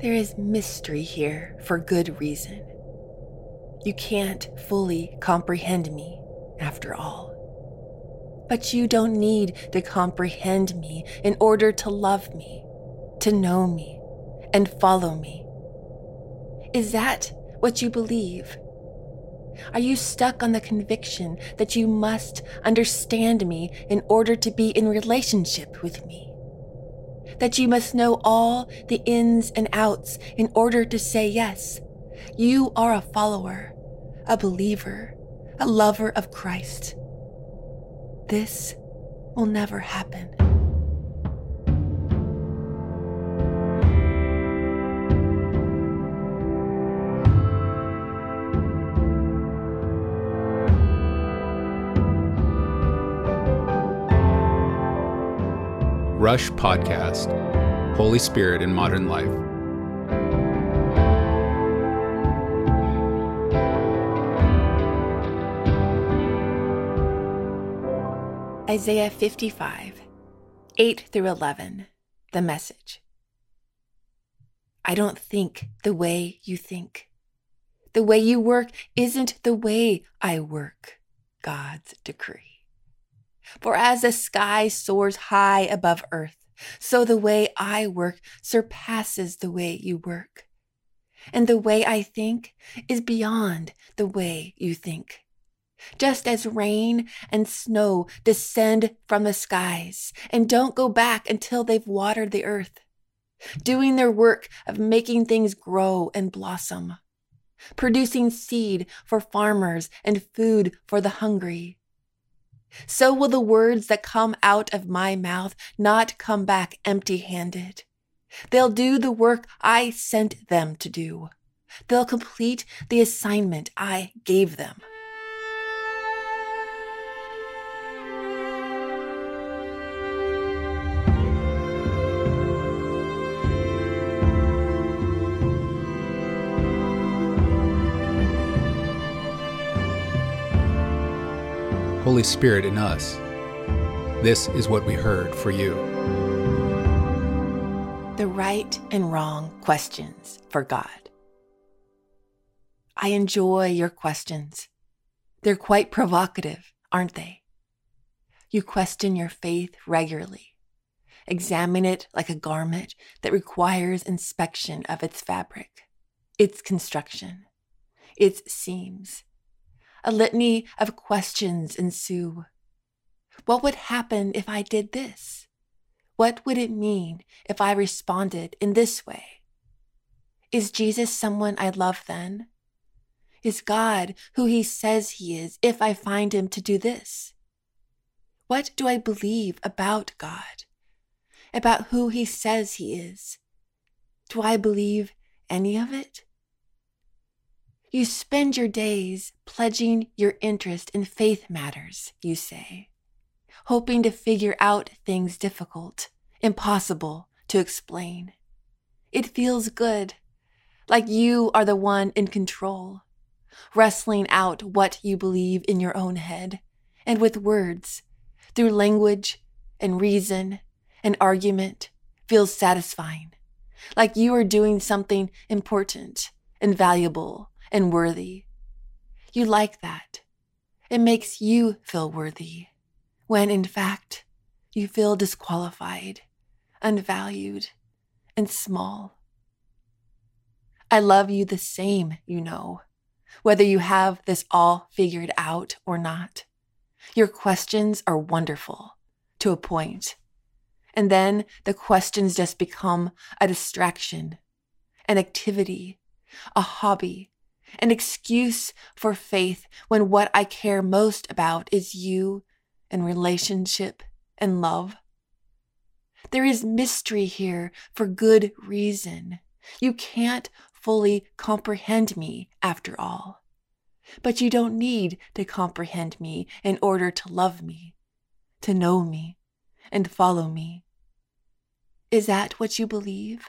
There is mystery here for good reason. You can't fully comprehend me, after all. But you don't need to comprehend me in order to love me, to know me, and follow me. Is that what you believe? Are you stuck on the conviction that you must understand me in order to be in relationship with me? That you must know all the ins and outs in order to say yes? You are a follower, a believer, a lover of Christ. This will never happen. Rush Podcast Holy Spirit in Modern Life. Isaiah 55, 8 through 11, the message. I don't think the way you think. The way you work isn't the way I work, God's decree. For as the sky soars high above earth, so the way I work surpasses the way you work. And the way I think is beyond the way you think. Just as rain and snow descend from the skies and don't go back until they've watered the earth, doing their work of making things grow and blossom, producing seed for farmers and food for the hungry so will the words that come out of my mouth not come back empty handed. They'll do the work I sent them to do. They'll complete the assignment I gave them. Holy Spirit in us. This is what we heard for you. The right and wrong questions for God. I enjoy your questions. They're quite provocative, aren't they? You question your faith regularly. Examine it like a garment that requires inspection of its fabric, its construction, its seams, a litany of questions ensue. What would happen if I did this? What would it mean if I responded in this way? Is Jesus someone I love then? Is God who he says he is if I find him to do this? What do I believe about God? About who he says he is? Do I believe any of it? You spend your days pledging your interest in faith matters, you say, hoping to figure out things difficult, impossible to explain. It feels good, like you are the one in control, wrestling out what you believe in your own head and with words, through language and reason and argument, feels satisfying, like you are doing something important and valuable and worthy. You like that. It makes you feel worthy, when in fact, you feel disqualified, unvalued, and small. I love you the same, you know, whether you have this all figured out or not. Your questions are wonderful to a point. And then the questions just become a distraction, an activity, a hobby an excuse for faith when what I care most about is you and relationship and love. There is mystery here for good reason. You can't fully comprehend me after all. But you don't need to comprehend me in order to love me, to know me, and follow me. Is that what you believe?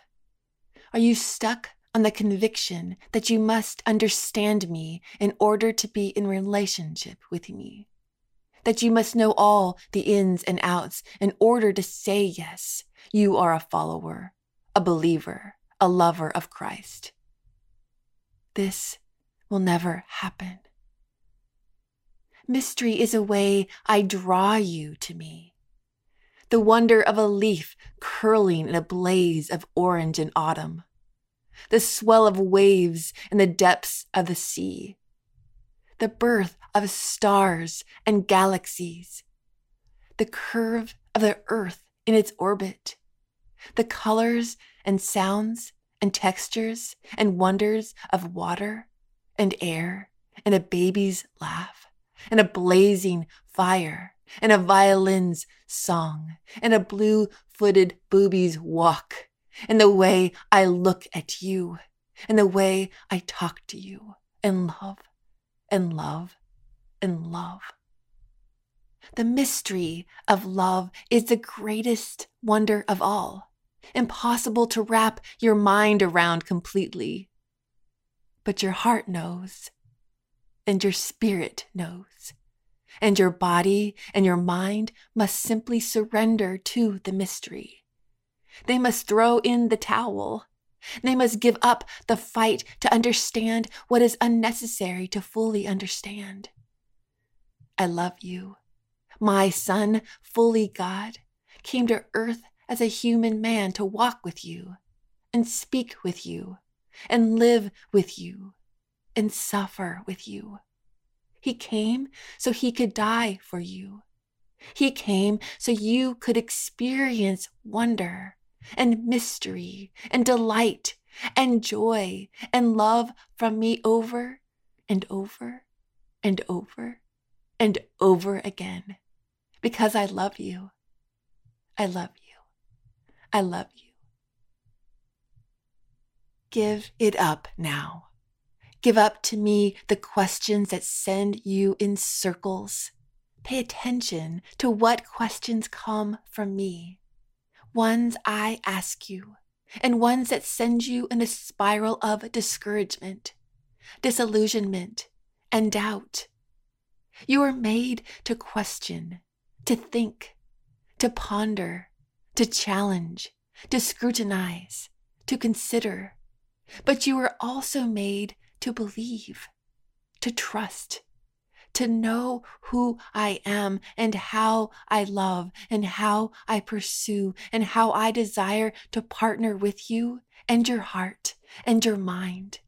Are you stuck on the conviction that you must understand me in order to be in relationship with me. That you must know all the ins and outs in order to say yes, you are a follower, a believer, a lover of Christ. This will never happen. Mystery is a way I draw you to me. The wonder of a leaf curling in a blaze of orange in autumn. The swell of waves in the depths of the sea. The birth of stars and galaxies. The curve of the earth in its orbit. The colors and sounds and textures and wonders of water and air and a baby's laugh and a blazing fire and a violin's song and a blue footed booby's walk and the way I look at you and the way I talk to you and love and love and love. The mystery of love is the greatest wonder of all, impossible to wrap your mind around completely. But your heart knows, and your spirit knows, and your body and your mind must simply surrender to the mystery. They must throw in the towel. They must give up the fight to understand what is unnecessary to fully understand. I love you. My son, fully God, came to earth as a human man to walk with you and speak with you and live with you and suffer with you. He came so he could die for you. He came so you could experience wonder and mystery and delight and joy and love from me over and over and over and over again because I love you. I love you. I love you. Give it up now. Give up to me the questions that send you in circles. Pay attention to what questions come from me. Ones I ask you, and ones that send you in a spiral of discouragement, disillusionment, and doubt. You are made to question, to think, to ponder, to challenge, to scrutinize, to consider. But you are also made to believe, to trust, to know who I am and how I love and how I pursue and how I desire to partner with you and your heart and your mind.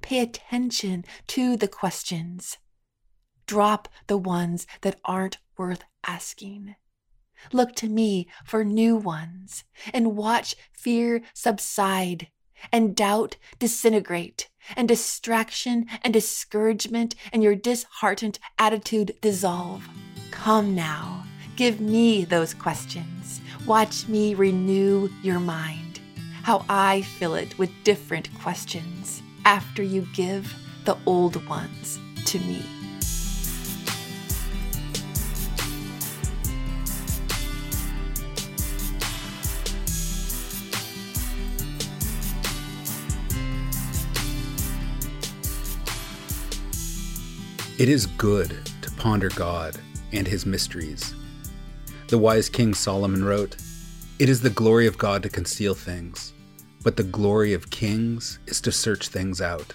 Pay attention to the questions. Drop the ones that aren't worth asking. Look to me for new ones and watch fear subside and doubt disintegrate and distraction and discouragement and your disheartened attitude dissolve. Come now, give me those questions. Watch me renew your mind. How I fill it with different questions after you give the old ones to me. It is good to ponder God and his mysteries. The wise king Solomon wrote, It is the glory of God to conceal things, but the glory of kings is to search things out.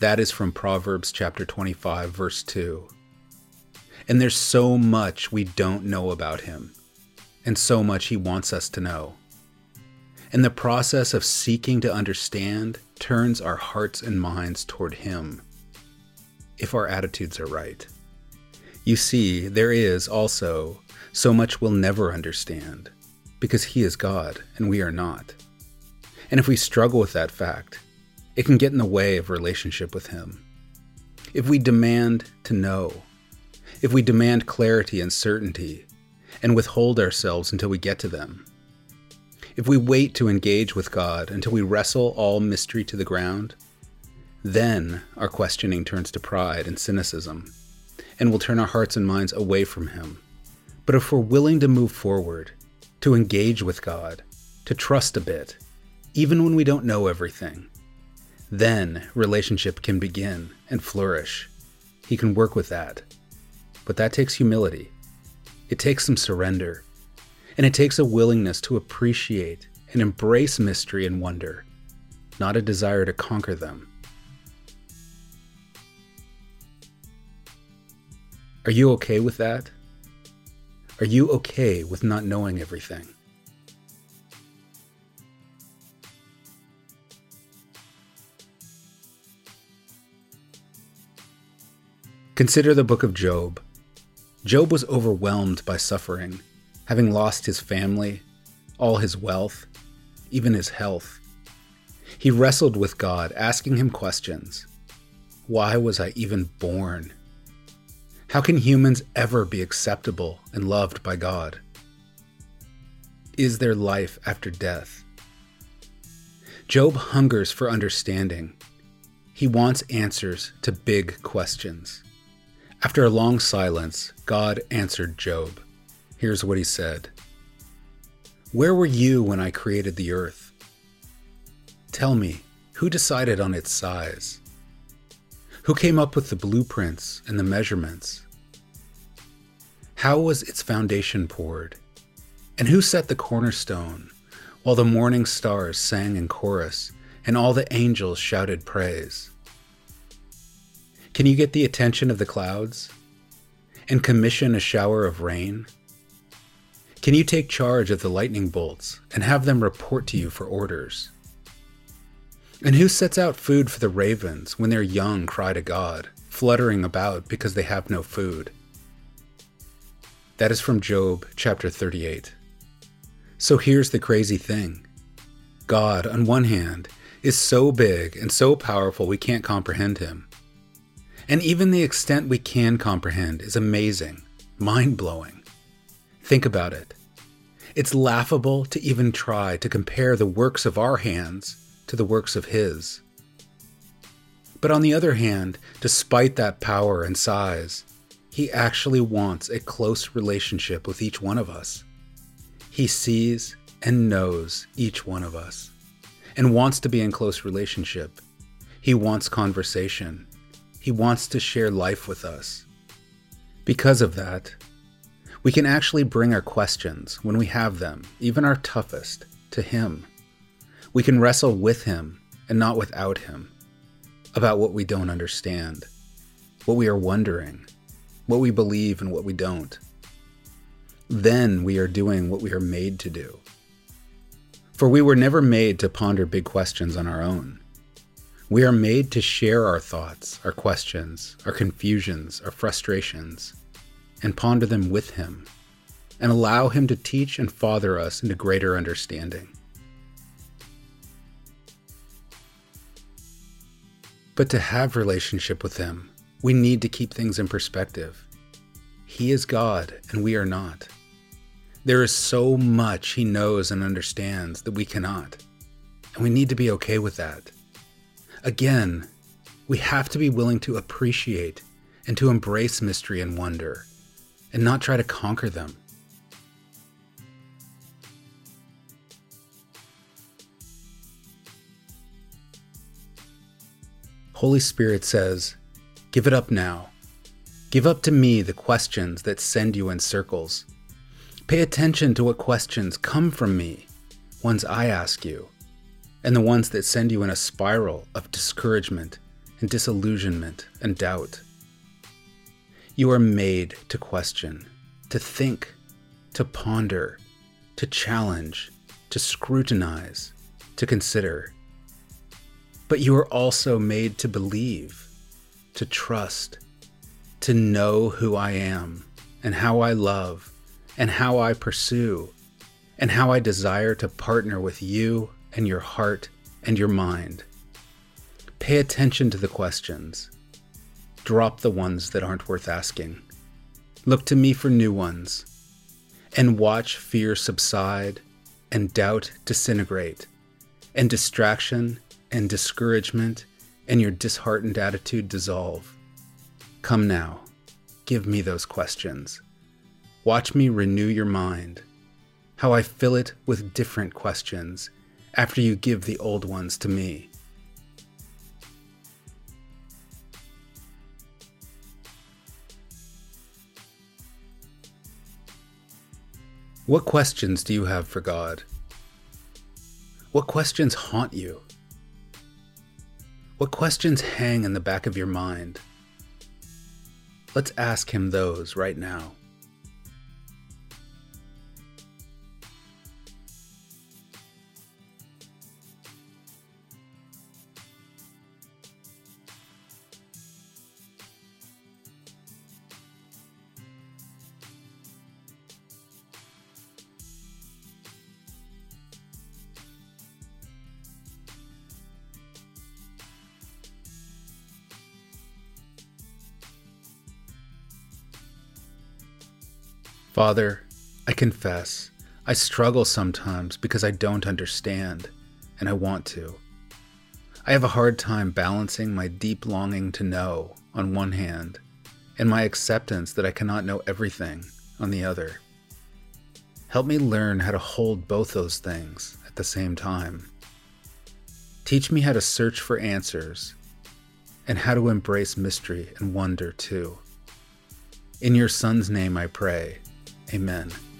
That is from Proverbs chapter 25, verse 2. And there's so much we don't know about him, and so much he wants us to know. And the process of seeking to understand turns our hearts and minds toward him if our attitudes are right. You see, there is also so much we'll never understand because He is God and we are not. And if we struggle with that fact, it can get in the way of relationship with Him. If we demand to know, if we demand clarity and certainty, and withhold ourselves until we get to them, if we wait to engage with God until we wrestle all mystery to the ground, then our questioning turns to pride and cynicism, and will turn our hearts and minds away from Him. But if we're willing to move forward, to engage with God, to trust a bit, even when we don't know everything, then relationship can begin and flourish. He can work with that. But that takes humility. It takes some surrender. And it takes a willingness to appreciate and embrace mystery and wonder, not a desire to conquer them. Are you okay with that? Are you okay with not knowing everything? Consider the book of Job. Job was overwhelmed by suffering, having lost his family, all his wealth, even his health. He wrestled with God, asking him questions Why was I even born? How can humans ever be acceptable and loved by God? Is there life after death? Job hungers for understanding. He wants answers to big questions. After a long silence, God answered Job. Here's what he said Where were you when I created the earth? Tell me, who decided on its size? Who came up with the blueprints and the measurements? How was its foundation poured? And who set the cornerstone while the morning stars sang in chorus and all the angels shouted praise? Can you get the attention of the clouds and commission a shower of rain? Can you take charge of the lightning bolts and have them report to you for orders? And who sets out food for the ravens when their young cry to God, fluttering about because they have no food? That is from Job chapter 38. So here's the crazy thing God, on one hand, is so big and so powerful we can't comprehend him. And even the extent we can comprehend is amazing, mind blowing. Think about it. It's laughable to even try to compare the works of our hands to the works of His. But on the other hand, despite that power and size, He actually wants a close relationship with each one of us. He sees and knows each one of us and wants to be in close relationship. He wants conversation. He wants to share life with us. Because of that, we can actually bring our questions, when we have them, even our toughest, to Him. We can wrestle with Him and not without Him about what we don't understand, what we are wondering, what we believe and what we don't. Then we are doing what we are made to do. For we were never made to ponder big questions on our own. We are made to share our thoughts, our questions, our confusions, our frustrations, and ponder them with Him, and allow Him to teach and father us into greater understanding. But to have relationship with Him, we need to keep things in perspective. He is God, and we are not. There is so much He knows and understands that we cannot, and we need to be okay with that. Again, we have to be willing to appreciate and to embrace mystery and wonder, and not try to conquer them. Holy Spirit says, Give it up now. Give up to me the questions that send you in circles. Pay attention to what questions come from me, ones I ask you and the ones that send you in a spiral of discouragement and disillusionment and doubt. You are made to question, to think, to ponder, to challenge, to scrutinize, to consider. But you are also made to believe, to trust, to know who I am and how I love and how I pursue and how I desire to partner with you and your heart and your mind. Pay attention to the questions. Drop the ones that aren't worth asking. Look to me for new ones. And watch fear subside and doubt disintegrate, and distraction and discouragement and your disheartened attitude dissolve. Come now, give me those questions. Watch me renew your mind, how I fill it with different questions after you give the old ones to me. What questions do you have for God? What questions haunt you? What questions hang in the back of your mind? Let's ask him those right now. Father, I confess, I struggle sometimes because I don't understand, and I want to. I have a hard time balancing my deep longing to know on one hand, and my acceptance that I cannot know everything on the other. Help me learn how to hold both those things at the same time. Teach me how to search for answers and how to embrace mystery and wonder too. In your Son's name I pray. Amen.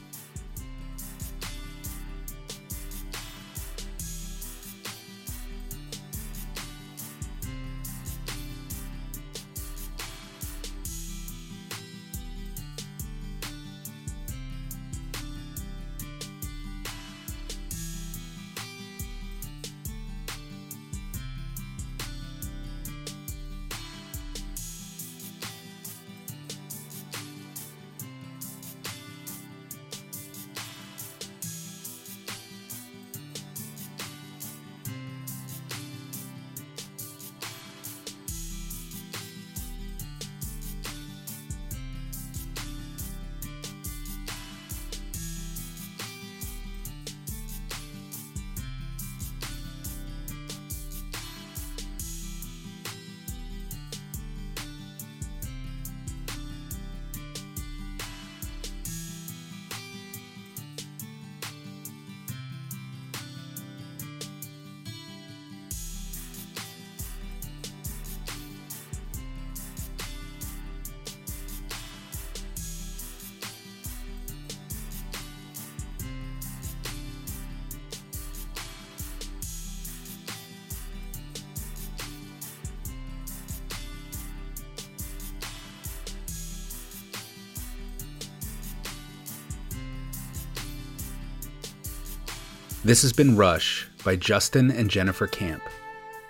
This has been Rush by Justin and Jennifer Camp.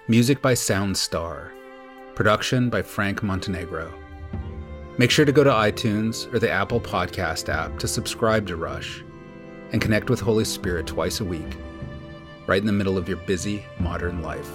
Music by Soundstar. Production by Frank Montenegro. Make sure to go to iTunes or the Apple Podcast app to subscribe to Rush and connect with Holy Spirit twice a week, right in the middle of your busy modern life.